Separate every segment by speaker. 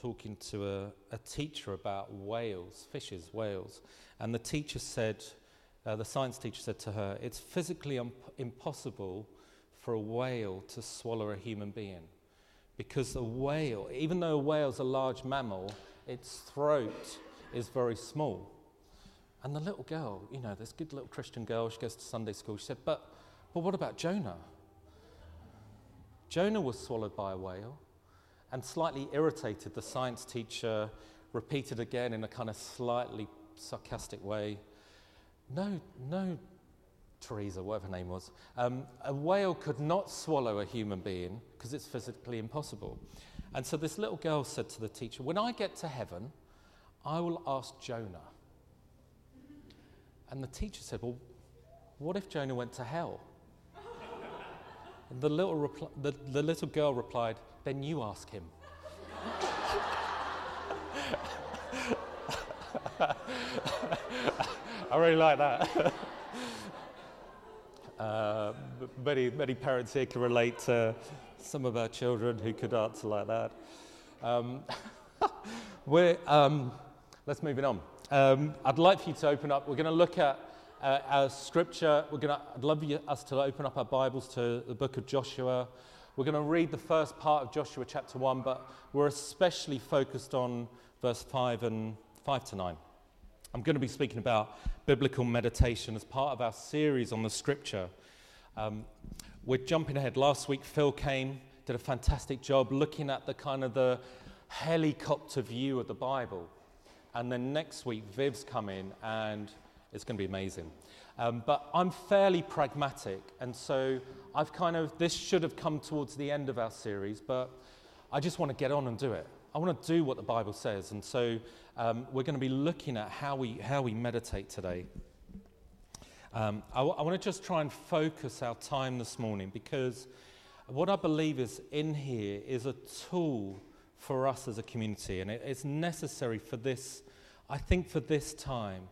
Speaker 1: Talking to a, a teacher about whales, fishes, whales, and the teacher said, uh, the science teacher said to her, it's physically impossible for a whale to swallow a human being because a whale, even though a whale's a large mammal, its throat is very small. And the little girl, you know, this good little Christian girl, she goes to Sunday school, she said, but, but what about Jonah? Jonah was swallowed by a whale. And slightly irritated, the science teacher repeated again in a kind of slightly sarcastic way No, no, Teresa, whatever her name was. Um, a whale could not swallow a human being because it's physically impossible. And so this little girl said to the teacher, When I get to heaven, I will ask Jonah. And the teacher said, Well, what if Jonah went to hell? And the little, repl- the, the little girl replied, Then you ask him. I really like that. uh, many, many parents here can relate to some of our children who could answer like that. Um, we're, um, let's move it on. Um, I'd like for you to open up. We're going to look at uh, our scripture. We're going to, I'd love you, us to open up our Bibles to the book of Joshua. We're going to read the first part of Joshua chapter 1, but we're especially focused on verse 5 and 5 to 9. I'm going to be speaking about biblical meditation as part of our series on the scripture. Um, we're jumping ahead. Last week, Phil came, did a fantastic job looking at the kind of the helicopter view of the Bible. And then next week, Viv's coming, and it's going to be amazing. Um, but I'm fairly pragmatic, and so I've kind of, this should have come towards the end of our series, but I just want to get on and do it. I want to do what the Bible says, and so um, we're going to be looking at how we, how we meditate today. Um, I, w- I want to just try and focus our time this morning because what I believe is in here is a tool for us as a community, and it, it's necessary for this, I think, for this time.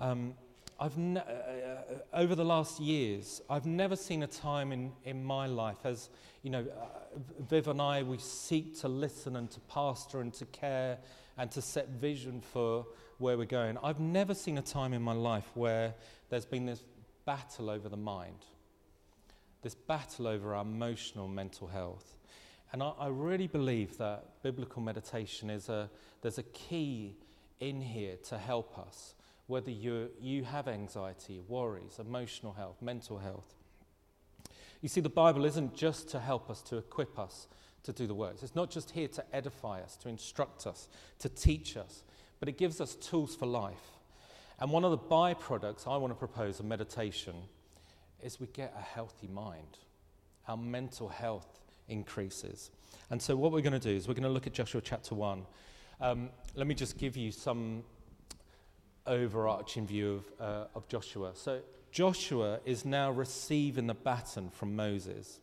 Speaker 1: Um, I've ne- uh, uh, over the last years, I've never seen a time in, in my life as, you know, uh, Viv and I, we seek to listen and to pastor and to care and to set vision for where we're going. I've never seen a time in my life where there's been this battle over the mind, this battle over our emotional mental health. And I, I really believe that biblical meditation is a, there's a key in here to help us whether you you have anxiety, worries, emotional health, mental health. You see, the Bible isn't just to help us, to equip us to do the works. It's not just here to edify us, to instruct us, to teach us, but it gives us tools for life. And one of the byproducts I want to propose of meditation is we get a healthy mind. Our mental health increases. And so, what we're going to do is we're going to look at Joshua chapter 1. Um, let me just give you some overarching view of, uh, of Joshua. So, Joshua is now receiving the baton from Moses.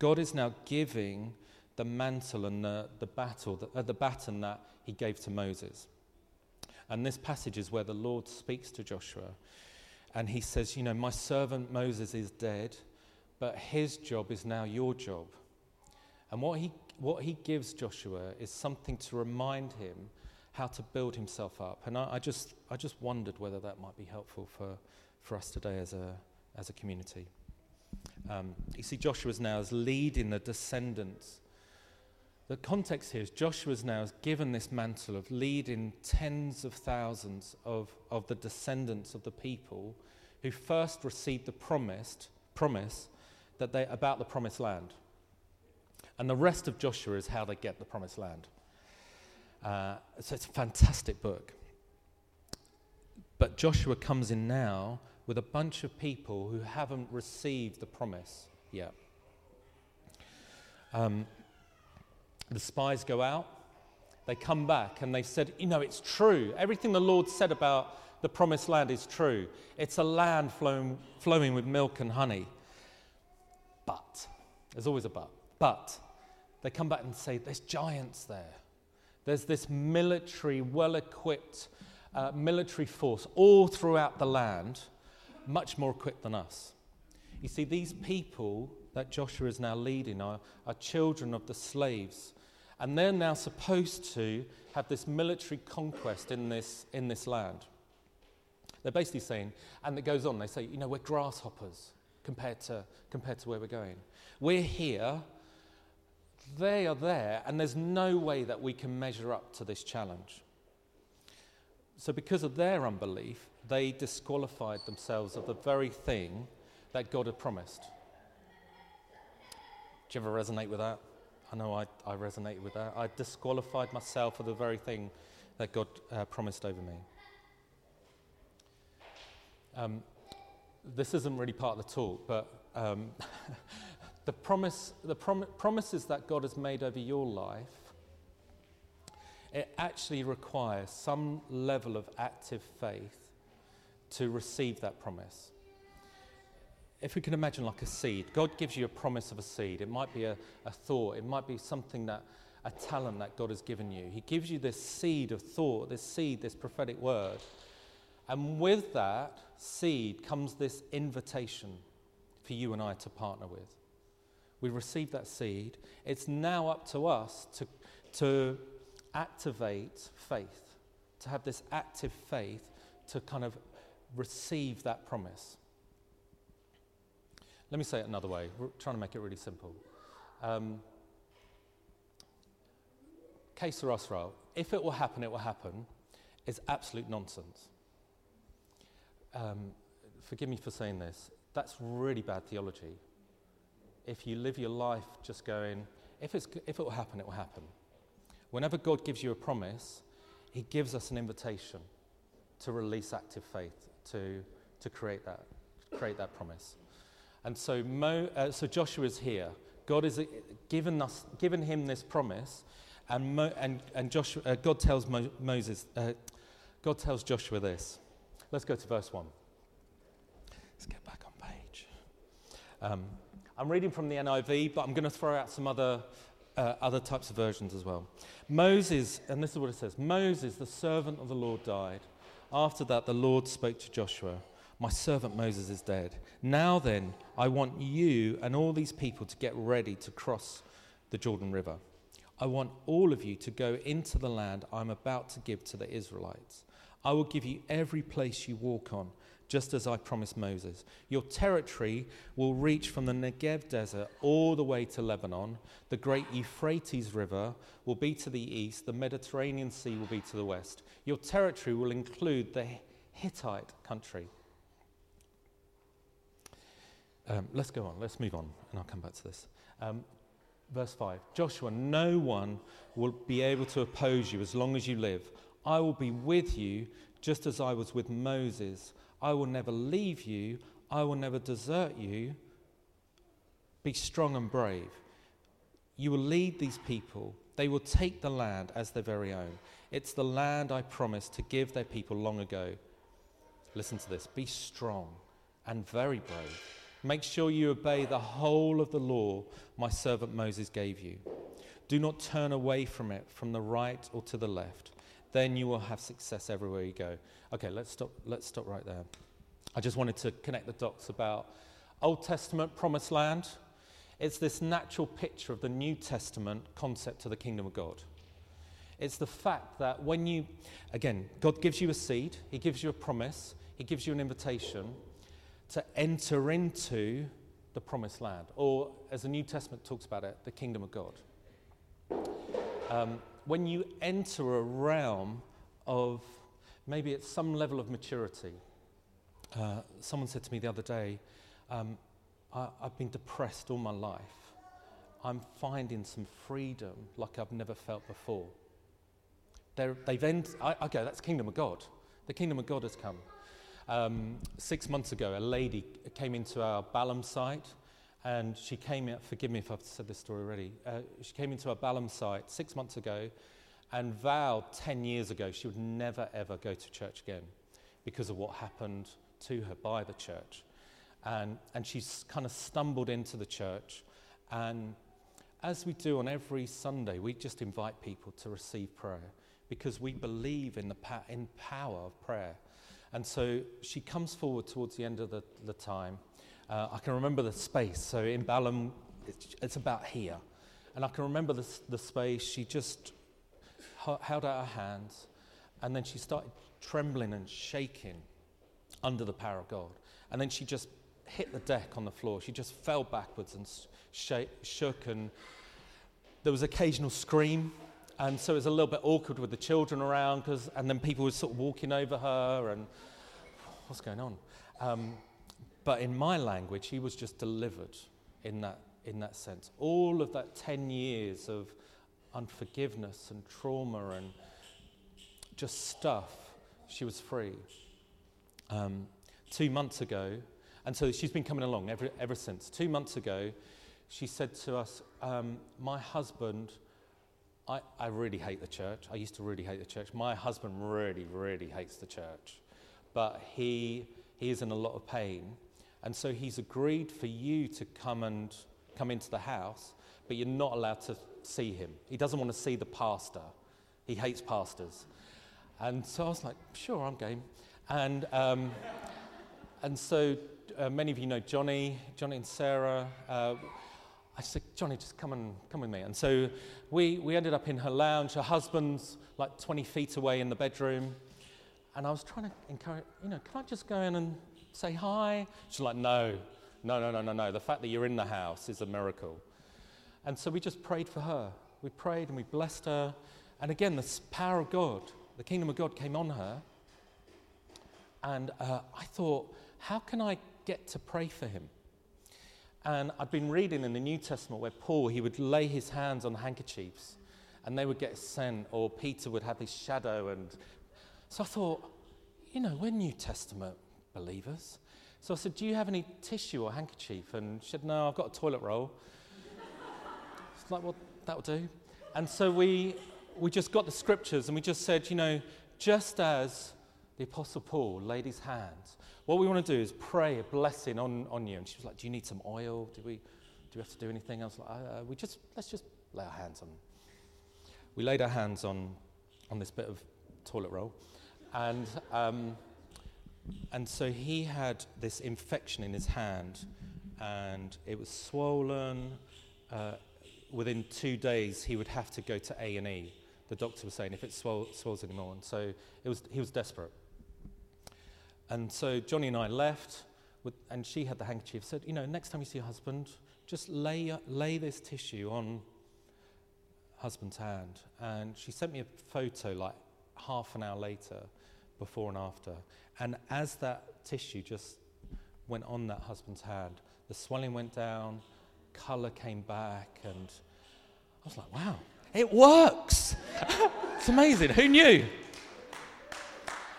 Speaker 1: God is now giving the mantle and the, the, battle, uh, the baton that he gave to Moses. And this passage is where the Lord speaks to Joshua. And he says, You know, my servant Moses is dead, but his job is now your job. And what he, what he gives Joshua is something to remind him how to build himself up. And I, I, just, I just wondered whether that might be helpful for, for us today as a, as a community. Um, you see, Joshua's now is leading the descendants. The context here is Joshua's now is given this mantle of leading tens of thousands of, of the descendants of the people who first received the promised, promise that they, about the promised land. And the rest of Joshua is how they get the promised land. Uh, so it's a fantastic book. But Joshua comes in now with a bunch of people who haven't received the promise yet. Um, the spies go out they come back and they said, You know, it's true. Everything the Lord said about the promised land is true. It's a land flowing, flowing with milk and honey. But, there's always a but. But, they come back and say, There's giants there. There's this military, well equipped uh, military force all throughout the land, much more equipped than us. You see, these people that Joshua is now leading are, are children of the slaves. And they're now supposed to have this military conquest in this, in this land. They're basically saying, and it goes on, they say, you know, we're grasshoppers compared to, compared to where we're going. We're here, they are there, and there's no way that we can measure up to this challenge. So, because of their unbelief, they disqualified themselves of the very thing that God had promised. Do you ever resonate with that? I know I, I resonate with that. I disqualified myself for the very thing that God uh, promised over me. Um, this isn't really part of the talk, but um, the, promise, the prom- promises that God has made over your life, it actually requires some level of active faith to receive that promise if we can imagine like a seed, God gives you a promise of a seed. It might be a, a thought, it might be something that, a talent that God has given you. He gives you this seed of thought, this seed, this prophetic word. And with that seed comes this invitation for you and I to partner with. We receive that seed. It's now up to us to, to activate faith, to have this active faith to kind of receive that promise. Let me say it another way. We're trying to make it really simple. Um, sera. If it will happen, it will happen, is absolute nonsense. Um, forgive me for saying this. That's really bad theology. If you live your life just going, if, it's, if it will happen, it will happen. Whenever God gives you a promise, He gives us an invitation to release active faith, to, to create, that, create that promise. And so, Mo, uh, so Joshua is here. God has uh, given, us, given him this promise, and, Mo, and, and Joshua, uh, God tells Mo, Moses, uh, God tells Joshua this. Let's go to verse 1. Let's get back on page. Um, I'm reading from the NIV, but I'm going to throw out some other, uh, other types of versions as well. Moses, and this is what it says Moses, the servant of the Lord, died. After that, the Lord spoke to Joshua. My servant Moses is dead. Now then, I want you and all these people to get ready to cross the Jordan River. I want all of you to go into the land I'm about to give to the Israelites. I will give you every place you walk on, just as I promised Moses. Your territory will reach from the Negev desert all the way to Lebanon. The great Euphrates River will be to the east, the Mediterranean Sea will be to the west. Your territory will include the Hittite country um, let's go on, let's move on, and I'll come back to this. Um, verse 5 Joshua, no one will be able to oppose you as long as you live. I will be with you just as I was with Moses. I will never leave you, I will never desert you. Be strong and brave. You will lead these people. They will take the land as their very own. It's the land I promised to give their people long ago. Listen to this be strong and very brave. Make sure you obey the whole of the law my servant Moses gave you. Do not turn away from it from the right or to the left. Then you will have success everywhere you go. Okay, let's stop, let's stop right there. I just wanted to connect the dots about Old Testament promised land. It's this natural picture of the New Testament concept of the kingdom of God. It's the fact that when you, again, God gives you a seed, He gives you a promise, He gives you an invitation to enter into the promised land, or as the New Testament talks about it, the kingdom of God. Um, when you enter a realm of maybe at some level of maturity, uh, someone said to me the other day, um, I, I've been depressed all my life. I'm finding some freedom like I've never felt before. They're, they've end, I, okay, that's kingdom of God. The kingdom of God has come. Um, six months ago, a lady came into our Balham site and she came in, forgive me if I've said this story already, uh, she came into a Balham site six months ago and vowed 10 years ago she would never ever go to church again because of what happened to her by the church. And, and she's kind of stumbled into the church. And as we do on every Sunday, we just invite people to receive prayer because we believe in the pa- in power of prayer. And so she comes forward towards the end of the, the time. Uh, I can remember the space. So in Balham, it's, it's about here. And I can remember the, the space. She just held out her hands, and then she started trembling and shaking under the power of God. And then she just hit the deck on the floor. She just fell backwards and sh- shook, and there was occasional scream. And so it was a little bit awkward with the children around, cause, and then people were sort of walking over her, and what's going on? Um, but in my language, he was just delivered in that, in that sense. All of that 10 years of unforgiveness and trauma and just stuff, she was free. Um, two months ago, and so she's been coming along ever, ever since. Two months ago, she said to us, um, My husband, I, I really hate the church. I used to really hate the church. My husband really, really hates the church. But he, he is in a lot of pain. And so he's agreed for you to come and come into the house, but you're not allowed to see him. He doesn't want to see the pastor. He hates pastors. And so I was like, sure, I'm game. And, um, and so uh, many of you know Johnny, Johnny and Sarah. Uh, I said, Johnny, just come and come with me. And so we, we ended up in her lounge. Her husband's like 20 feet away in the bedroom. And I was trying to encourage, you know, can I just go in and say hi? She's like, no, no, no, no, no, no. The fact that you're in the house is a miracle. And so we just prayed for her. We prayed and we blessed her. And again, the power of God, the kingdom of God came on her. And uh, I thought, how can I get to pray for him? And I'd been reading in the New Testament where Paul, he would lay his hands on handkerchiefs and they would get sent, or Peter would have his shadow. And so I thought, you know, we're New Testament believers. So I said, Do you have any tissue or handkerchief? And she said, No, I've got a toilet roll it's like, well, that'll do. And so we, we just got the scriptures and we just said, you know, just as the Apostle Paul laid his hands, what we want to do is pray a blessing on, on you. And she was like, do you need some oil? Do we, do we have to do anything? I was like, uh, we just, let's just lay our hands on. We laid our hands on, on this bit of toilet roll. And, um, and so he had this infection in his hand and it was swollen. Uh, within two days he would have to go to A&E. The doctor was saying if it swell, swells anymore. And so it was, he was desperate. And so Johnny and I left, with, and she had the handkerchief. Said, you know, next time you see your husband, just lay, lay this tissue on husband's hand. And she sent me a photo like half an hour later, before and after. And as that tissue just went on that husband's hand, the swelling went down, colour came back, and I was like, wow, it works. it's amazing. Who knew?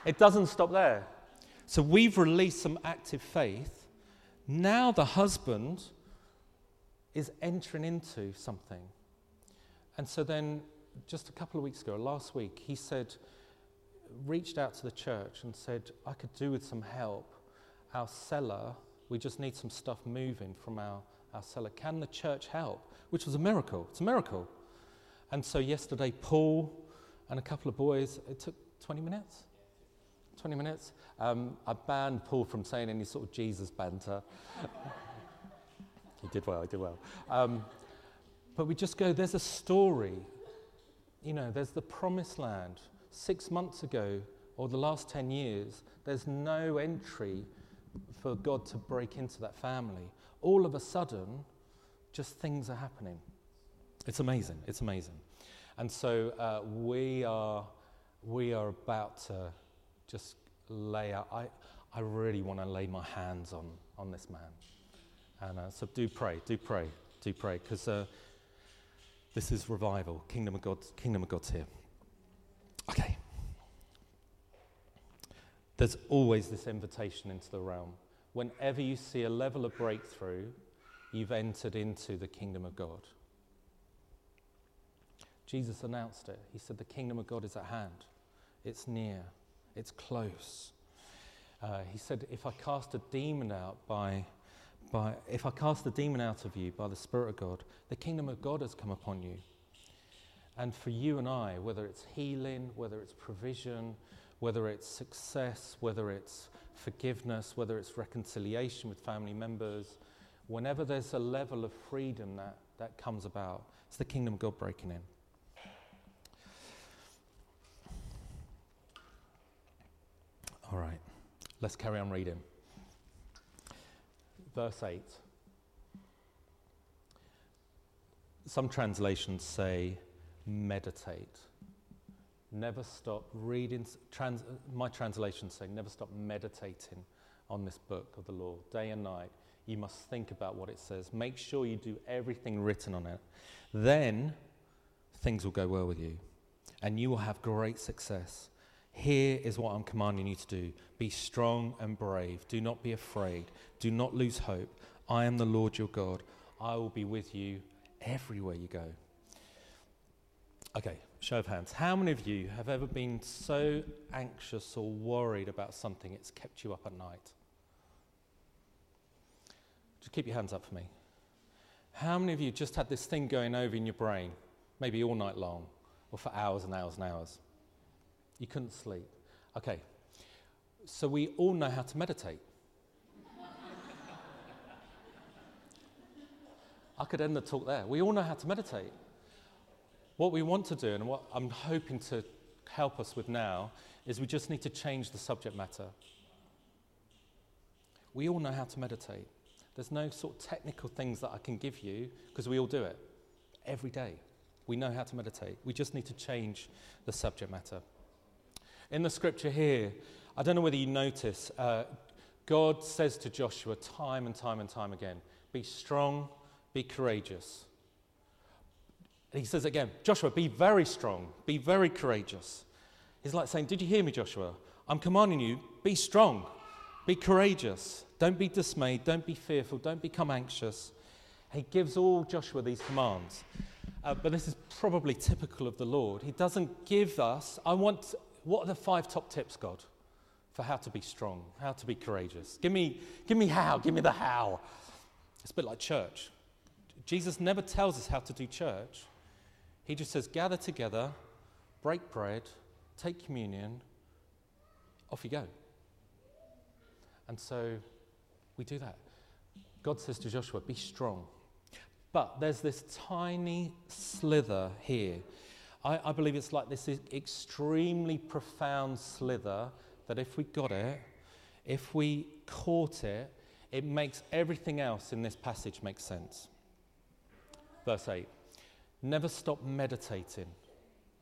Speaker 1: It doesn't stop there. So we've released some active faith. Now the husband is entering into something. And so then, just a couple of weeks ago, last week, he said, reached out to the church and said, I could do with some help. Our cellar, we just need some stuff moving from our our cellar. Can the church help? Which was a miracle. It's a miracle. And so yesterday, Paul and a couple of boys, it took 20 minutes. 20 minutes. Um, I banned Paul from saying any sort of Jesus banter. he did well, he did well. Um, but we just go, there's a story. You know, there's the promised land. Six months ago, or the last 10 years, there's no entry for God to break into that family all of a sudden, just things are happening. It's amazing. It's amazing. And so uh, we, are, we are about to just lay out. I, I really want to lay my hands on, on this man. And uh, so do pray, do pray, do pray, because uh, this is revival. Kingdom of, God, kingdom of God's here. There's always this invitation into the realm whenever you see a level of breakthrough, you've entered into the kingdom of God. Jesus announced it. He said, The kingdom of God is at hand, it's near, it's close. Uh, he said, If I cast a demon out by, by, if I cast the demon out of you by the Spirit of God, the kingdom of God has come upon you. And for you and I, whether it's healing, whether it's provision, whether it's success, whether it's forgiveness, whether it's reconciliation with family members, whenever there's a level of freedom that, that comes about, it's the kingdom of God breaking in. All right, let's carry on reading. Verse 8. Some translations say, meditate. Never stop reading. Trans, my translations say, never stop meditating on this book of the law, day and night. You must think about what it says. Make sure you do everything written on it. Then things will go well with you, and you will have great success. Here is what I'm commanding you to do be strong and brave. Do not be afraid. Do not lose hope. I am the Lord your God. I will be with you everywhere you go. Okay, show of hands. How many of you have ever been so anxious or worried about something it's kept you up at night? Just keep your hands up for me. How many of you just had this thing going over in your brain, maybe all night long, or for hours and hours and hours? You couldn't sleep. Okay, so we all know how to meditate. I could end the talk there. We all know how to meditate. What we want to do, and what I'm hoping to help us with now, is we just need to change the subject matter. We all know how to meditate. There's no sort of technical things that I can give you because we all do it every day. We know how to meditate. We just need to change the subject matter. In the scripture here, I don't know whether you notice, uh, God says to Joshua time and time and time again be strong, be courageous. He says again, Joshua, be very strong, be very courageous. He's like saying, Did you hear me, Joshua? I'm commanding you, be strong, be courageous. Don't be dismayed, don't be fearful, don't become anxious. He gives all Joshua these commands. Uh, but this is probably typical of the Lord. He doesn't give us, I want, what are the five top tips, God, for how to be strong, how to be courageous? Give me, give me how, give me the how. It's a bit like church. Jesus never tells us how to do church. He just says, gather together, break bread, take communion, off you go. And so we do that. God says to Joshua, be strong. But there's this tiny slither here. I, I believe it's like this extremely profound slither that if we got it, if we caught it, it makes everything else in this passage make sense. Verse 8 Never stop meditating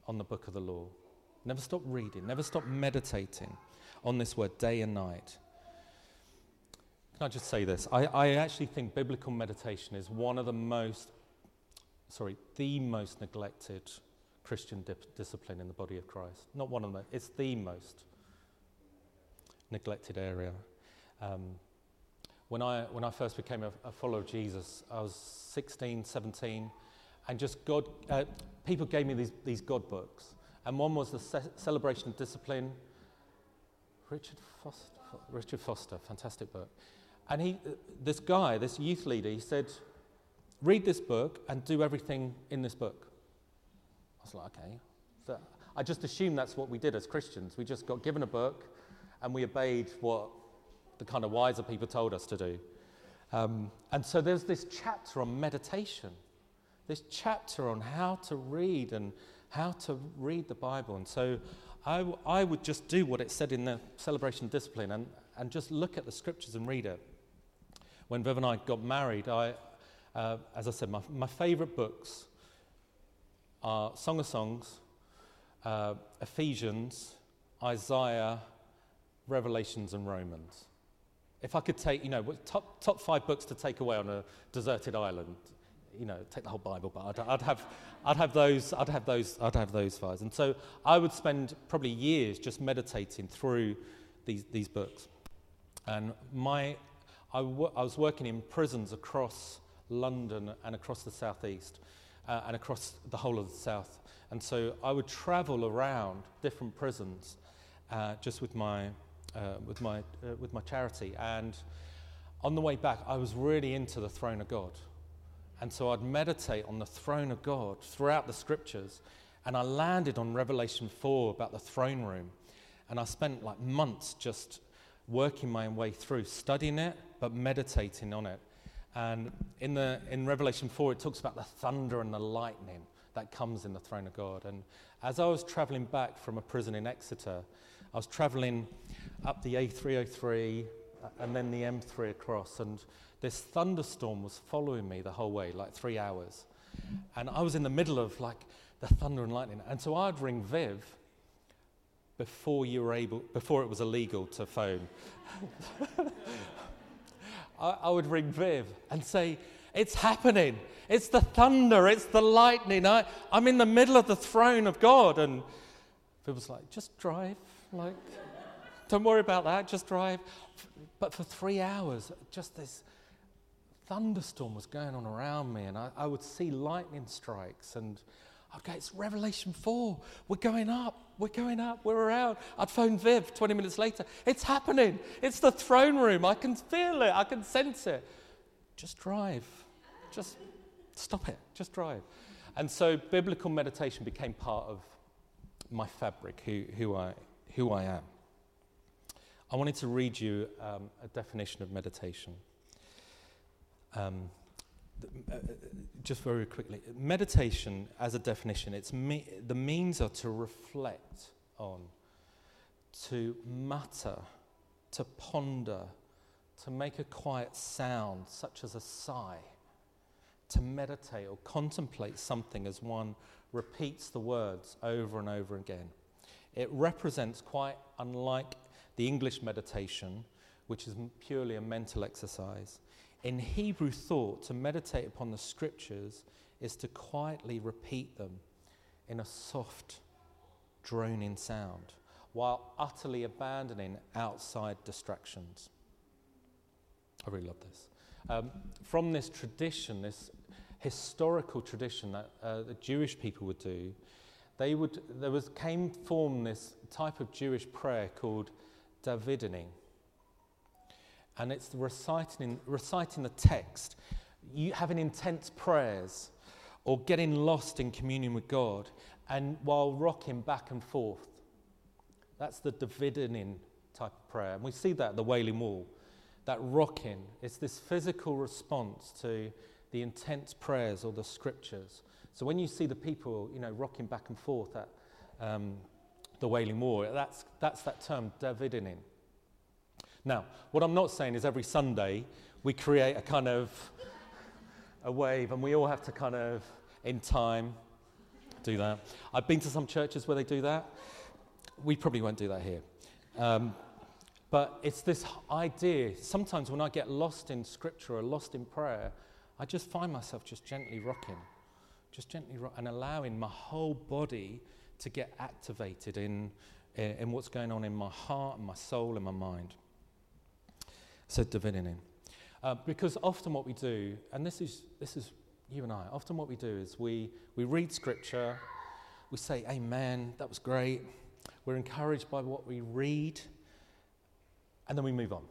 Speaker 1: on the book of the law. Never stop reading. Never stop meditating on this word day and night. Can I just say this? I, I actually think biblical meditation is one of the most, sorry, the most neglected Christian dip- discipline in the body of Christ. Not one of them, it's the most neglected area. Um, when, I, when I first became a, a follower of Jesus, I was 16, 17 and just God, uh, people gave me these, these God books. And one was the Ce- Celebration of Discipline. Richard Foster, Richard Foster, fantastic book. And he, this guy, this youth leader, he said, read this book and do everything in this book. I was like, okay. So I just assumed that's what we did as Christians. We just got given a book and we obeyed what the kind of wiser people told us to do. Um, and so there's this chapter on meditation this chapter on how to read and how to read the Bible. And so I, w- I would just do what it said in the celebration discipline and, and just look at the scriptures and read it. When Viv and I got married, I, uh, as I said, my, my favorite books are Song of Songs, uh, Ephesians, Isaiah, Revelations, and Romans. If I could take, you know, top, top five books to take away on a deserted island, you know, take the whole Bible, but I'd, I'd, have, I'd have those, I'd have those, I'd have those files. And so I would spend probably years just meditating through these, these books. And my, I was working in prisons across London and across the southeast. uh, and across the whole of the south. And so I would travel around different prisons uh, just with my, uh, with, my, uh, with my charity. And on the way back, I was really into the throne of God. And so I'd meditate on the throne of God throughout the scriptures. And I landed on Revelation 4 about the throne room. And I spent like months just working my way through, studying it, but meditating on it. And in, the, in Revelation 4, it talks about the thunder and the lightning that comes in the throne of God. And as I was traveling back from a prison in Exeter, I was traveling up the A303 uh, and then the M3 across, and this thunderstorm was following me the whole way, like three hours. And I was in the middle of like the thunder and lightning. And so I'd ring Viv before you were able, before it was illegal to phone. I, I would ring Viv and say, It's happening. It's the thunder. It's the lightning. I, I'm in the middle of the throne of God. And Viv was like, Just drive. Like, don't worry about that. Just drive. But for three hours, just this thunderstorm was going on around me. And I, I would see lightning strikes. And Okay, it's Revelation 4. We're going up. We're going up. We're around. I'd phone Viv 20 minutes later. It's happening. It's the throne room. I can feel it. I can sense it. Just drive. Just stop it. Just drive. And so biblical meditation became part of my fabric, who, who, I, who I am. I wanted to read you um, a definition of meditation. Um, uh, just very quickly, meditation as a definition, it's me, the means are to reflect on, to mutter, to ponder, to make a quiet sound, such as a sigh, to meditate or contemplate something as one repeats the words over and over again. It represents, quite unlike the English meditation, which is purely a mental exercise, in Hebrew thought, to meditate upon the scriptures is to quietly repeat them in a soft, droning sound while utterly abandoning outside distractions. I really love this. Um, from this tradition, this historical tradition that uh, the Jewish people would do, they would, there was, came form this type of Jewish prayer called davening and it's reciting, reciting the text, you having intense prayers, or getting lost in communion with God, and while rocking back and forth. That's the davening type of prayer. And we see that at the Wailing Wall. That rocking, it's this physical response to the intense prayers or the scriptures. So when you see the people, you know, rocking back and forth at um, the Wailing Wall, that's, that's that term, davening. Now, what I'm not saying is every Sunday we create a kind of a wave and we all have to kind of, in time, do that. I've been to some churches where they do that. We probably won't do that here. Um, but it's this idea. Sometimes when I get lost in scripture or lost in prayer, I just find myself just gently rocking, just gently rock, and allowing my whole body to get activated in, in, what's going on in my heart and my soul and my mind said davening. Uh, because often what we do, and this is, this is you and I, often what we do is we, we read scripture, we say, Amen, that was great. We're encouraged by what we read, and then we move on.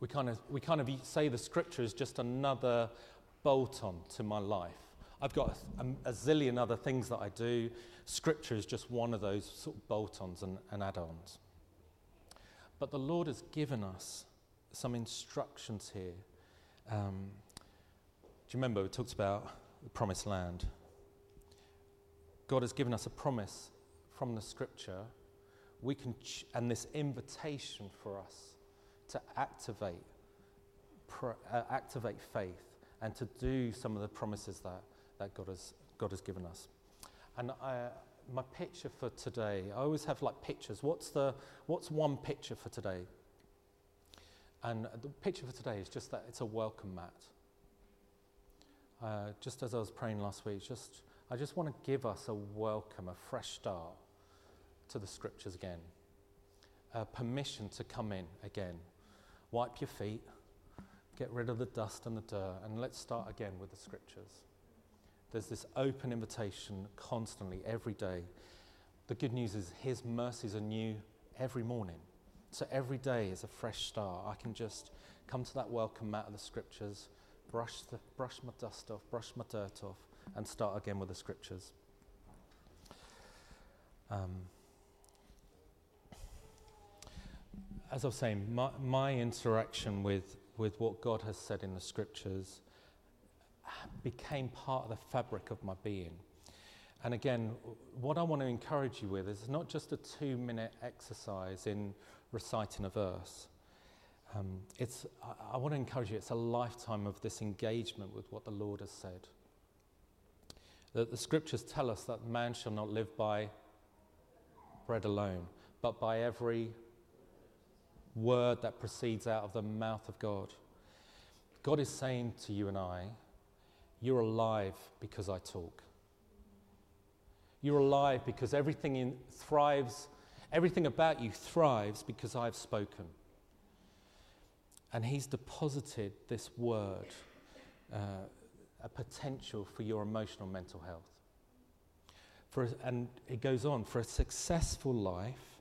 Speaker 1: We kind of, we kind of say the scripture is just another bolt on to my life. I've got a, a, zillion other things that I do. Scripture is just one of those sort of bolt ons and, and add ons. But the Lord has given us some instructions here. Um, do you remember we talked about the promised land? God has given us a promise from the scripture. We can ch- and this invitation for us to activate, uh, activate faith and to do some of the promises that, that God, has, God has given us. And I, my picture for today, I always have like pictures. What's, the, what's one picture for today? And the picture for today is just that it's a welcome mat. Uh, just as I was praying last week, just, I just want to give us a welcome, a fresh start to the scriptures again. Uh, permission to come in again. Wipe your feet, get rid of the dust and the dirt, and let's start again with the scriptures. There's this open invitation constantly, every day. The good news is His mercies are new every morning. So every day is a fresh start. I can just come to that welcome mat of the scriptures, brush, the, brush my dust off, brush my dirt off, and start again with the scriptures. Um, as I was saying, my, my interaction with, with what God has said in the scriptures became part of the fabric of my being. And again, what I want to encourage you with is not just a two minute exercise in reciting a verse. Um, it's, I, I want to encourage you, it's a lifetime of this engagement with what the Lord has said. That the scriptures tell us that man shall not live by bread alone, but by every word that proceeds out of the mouth of God. God is saying to you and I, You're alive because I talk. You're alive because everything in, thrives, everything about you thrives because I've spoken. And He's deposited this word, uh, a potential for your emotional mental health. For, and it goes on for a successful life,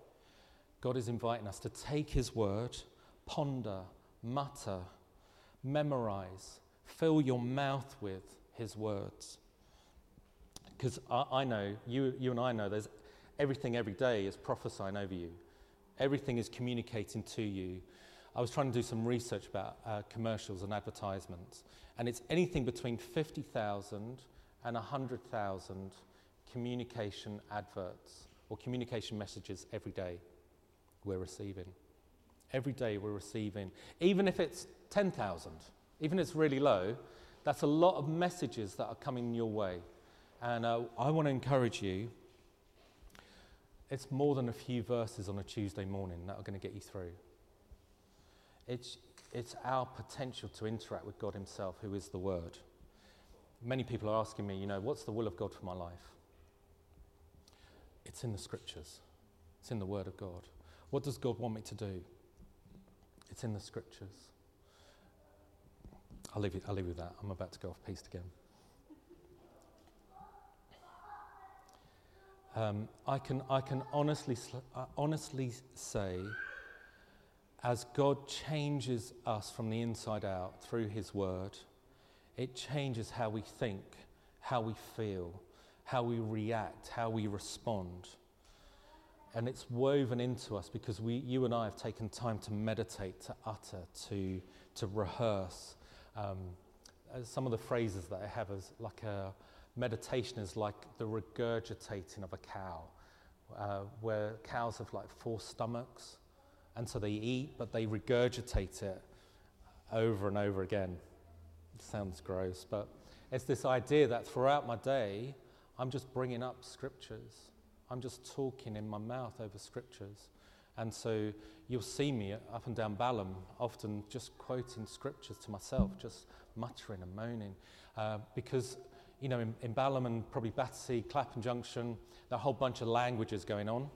Speaker 1: God is inviting us to take His word, ponder, mutter, memorize, fill your mouth with His words. Because I, I, know, you, you and I know, there's everything every day is prophesying over you, everything is communicating to you. I was trying to do some research about uh, commercials and advertisements, and it's anything between 50,000 and 100,000 communication adverts or communication messages every day we're receiving. Every day we're receiving, even if it's 10,000, even if it's really low, that's a lot of messages that are coming your way. And uh, I want to encourage you. It's more than a few verses on a Tuesday morning that are going to get you through. It's, it's our potential to interact with God Himself, who is the Word. Many people are asking me, you know, what's the will of God for my life? It's in the Scriptures, it's in the Word of God. What does God want me to do? It's in the scriptures. I'll leave, you, I'll leave you with that. I'm about to go off piste again. Um, I can, I can honestly, uh, honestly say, as God changes us from the inside out through His Word, it changes how we think, how we feel, how we react, how we respond and it's woven into us because we, you and I have taken time to meditate, to utter, to, to rehearse. Um, uh, some of the phrases that I have as like a meditation is like the regurgitating of a cow, uh, where cows have like four stomachs, and so they eat, but they regurgitate it over and over again. It sounds gross, but it's this idea that throughout my day, I'm just bringing up scriptures I'm just talking in my mouth over scriptures. And so you'll see me up and down Balham, often just quoting scriptures to myself, just muttering and moaning. Uh, because, you know, in, in Balham and probably Battersea, Clapham Junction, there a whole bunch of languages going on.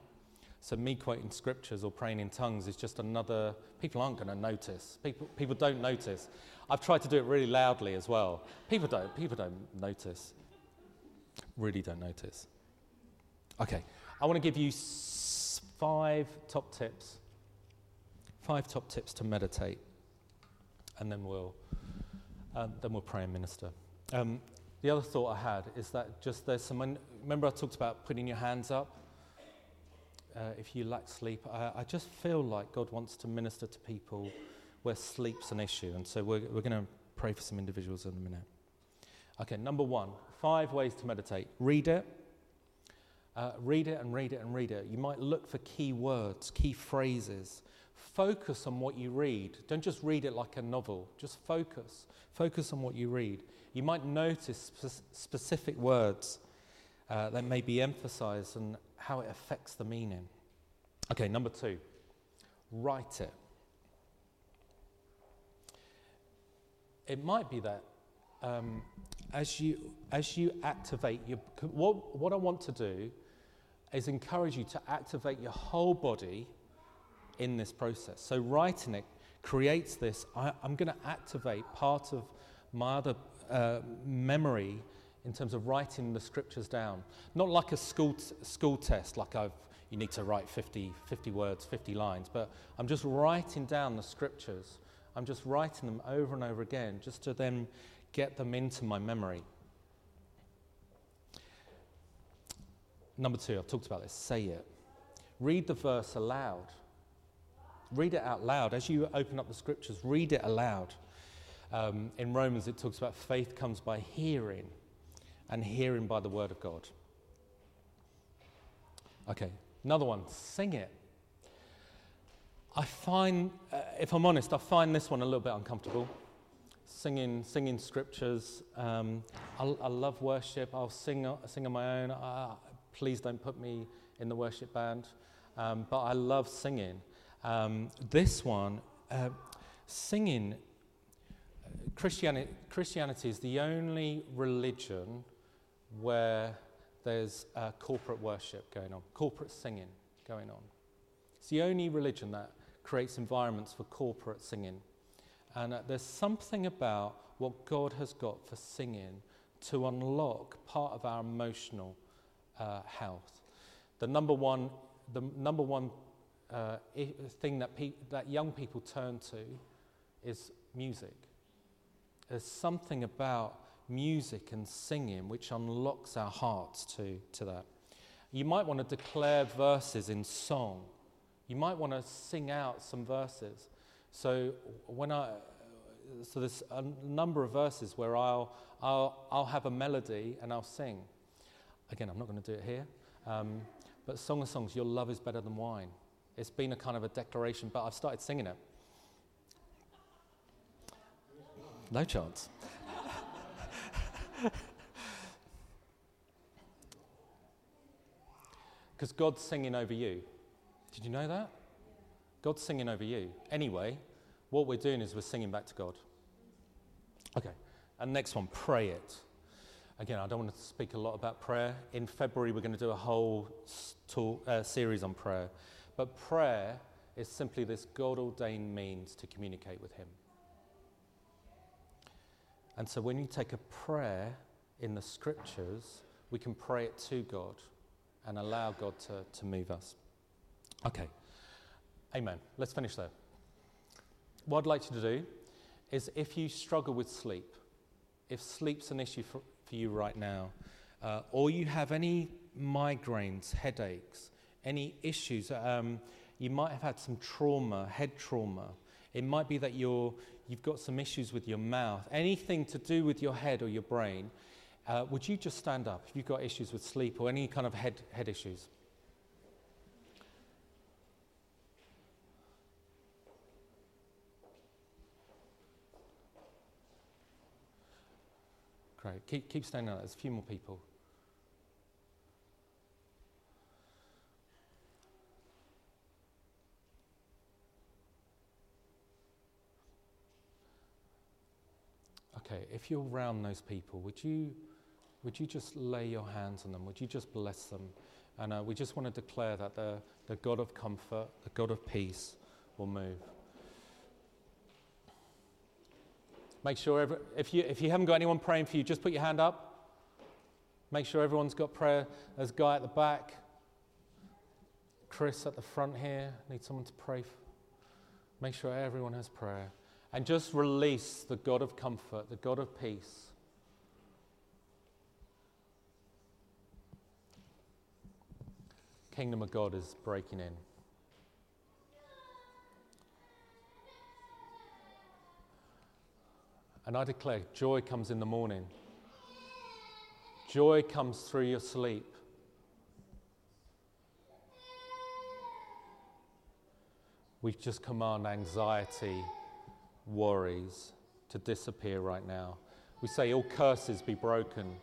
Speaker 1: So me quoting scriptures or praying in tongues is just another, people aren't going to notice. People, people don't notice. I've tried to do it really loudly as well. People don't, people don't notice. Really don't notice. Okay, I want to give you five top tips. Five top tips to meditate, and then we'll um, then we'll pray and minister. Um, the other thought I had is that just there's some. Remember, I talked about putting your hands up. Uh, if you lack sleep, I, I, just feel like God wants to minister to people where sleep's an issue, and so we're, we're going to pray for some individuals in a minute. Okay, number one, five ways to meditate. Read it uh, read it and read it and read it. You might look for key words, key phrases. Focus on what you read. Don't just read it like a novel, just focus. Focus on what you read. You might notice spe- specific words uh, that may be emphasized and how it affects the meaning. Okay, number two, write it. It might be that um, as you as you activate your what what I want to do is encourage you to activate your whole body in this process. So writing it creates this. I, am going to activate part of my other uh, memory in terms of writing the scriptures down. Not like a school, t- school test, like I've, you need to write 50, 50 words, 50 lines, but I'm just writing down the scriptures. I'm just writing them over and over again just to then get them into my memory. Number two, I've talked about this say it. Read the verse aloud. Read it out loud. As you open up the scriptures, read it aloud. Um, in Romans, it talks about faith comes by hearing, and hearing by the word of God. Okay, another one sing it. I find, uh, if I'm honest, I find this one a little bit uncomfortable. Singing, singing scriptures. Um, I, I, love worship. I'll sing, sing on my own. Please don't put me in the worship band. Um, but I love singing. Um, this one, uh, singing, Christianity, Christianity is the only religion where there's uh, corporate worship going on, corporate singing going on. It's the only religion that creates environments for corporate singing. And uh, there's something about what God has got for singing to unlock part of our emotional uh, health. The number one, the number one uh, thing that, pe- that young people turn to is music. There's something about music and singing which unlocks our hearts to, to that. You might want to declare verses in song. You might want to sing out some verses. So when I so there's a number of verses where I'll, I'll, I'll have a melody and I'll sing. Again, I'm not going to do it here. Um, but Song of Songs, Your Love is Better Than Wine. It's been a kind of a declaration, but I've started singing it. No chance. Because God's singing over you. Did you know that? God's singing over you. Anyway, what we're doing is we're singing back to God. Okay, and next one, pray it. Again, I don't want to speak a lot about prayer. In February, we're going to do a whole uh, series on prayer. But prayer is simply this God ordained means to communicate with Him. And so when you take a prayer in the scriptures, we can pray it to God and allow God to, to move us. Okay. Amen. Let's finish there. What I'd like you to do is if you struggle with sleep, if sleep's an issue for, for you right now, uh, or you have any migraines, headaches, any issues, um, you might have had some trauma, head trauma. It might be that you're, you've got some issues with your mouth, anything to do with your head or your brain. Uh, would you just stand up if you've got issues with sleep or any kind of head, head issues? Great. Keep, keep standing. There's a few more people. Okay, if you're around those people, would you, would you just lay your hands on them? Would you just bless them? And uh, we just want to declare that the, the God of comfort, the God of peace will move. Make sure, every, if, you, if you haven't got anyone praying for you, just put your hand up. Make sure everyone's got prayer. There's a guy at the back. Chris at the front here. Need someone to pray for. Make sure everyone has prayer and just release the God of comfort, the God of peace. Kingdom of God is breaking in. And I declare joy comes in the morning. Joy comes through your sleep. We just command anxiety worries to disappear right now. We say, All curses be broken.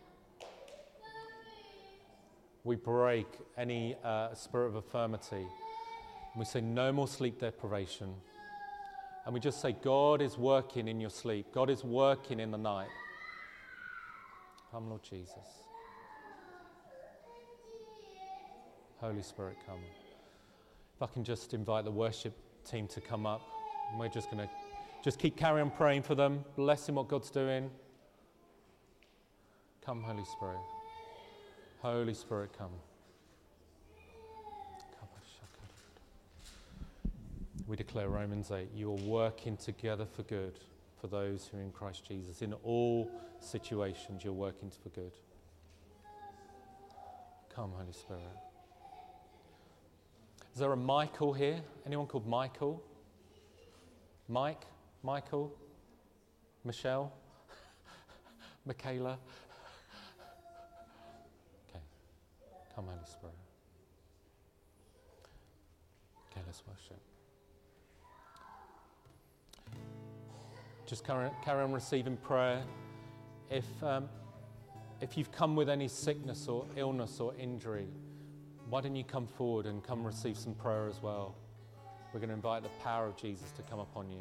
Speaker 1: We break any uh, spirit of infirmity. We say, No more sleep deprivation. And we just say, God is working in your sleep, God is working in the night. Come, Lord Jesus. Holy Spirit, come. If I can just invite the worship team to come up, we're just going to just keep carrying on praying for them, blessing what God's doing. Come, Holy Spirit. Holy Spirit, come. We declare Romans 8 you are working together for good for those who are in Christ Jesus. In all situations, you're working for good. Come, Holy Spirit. Is there a Michael here? Anyone called Michael? Mike? Michael? Michelle? Michaela? Okay. Come, Holy Spirit. Okay, let's worship. Just carry, on receiving prayer. If, um, if you've come with any sickness or illness or injury, why don't you come forward and come receive some prayer as well? We're going to invite the power of Jesus to come upon.
Speaker 2: You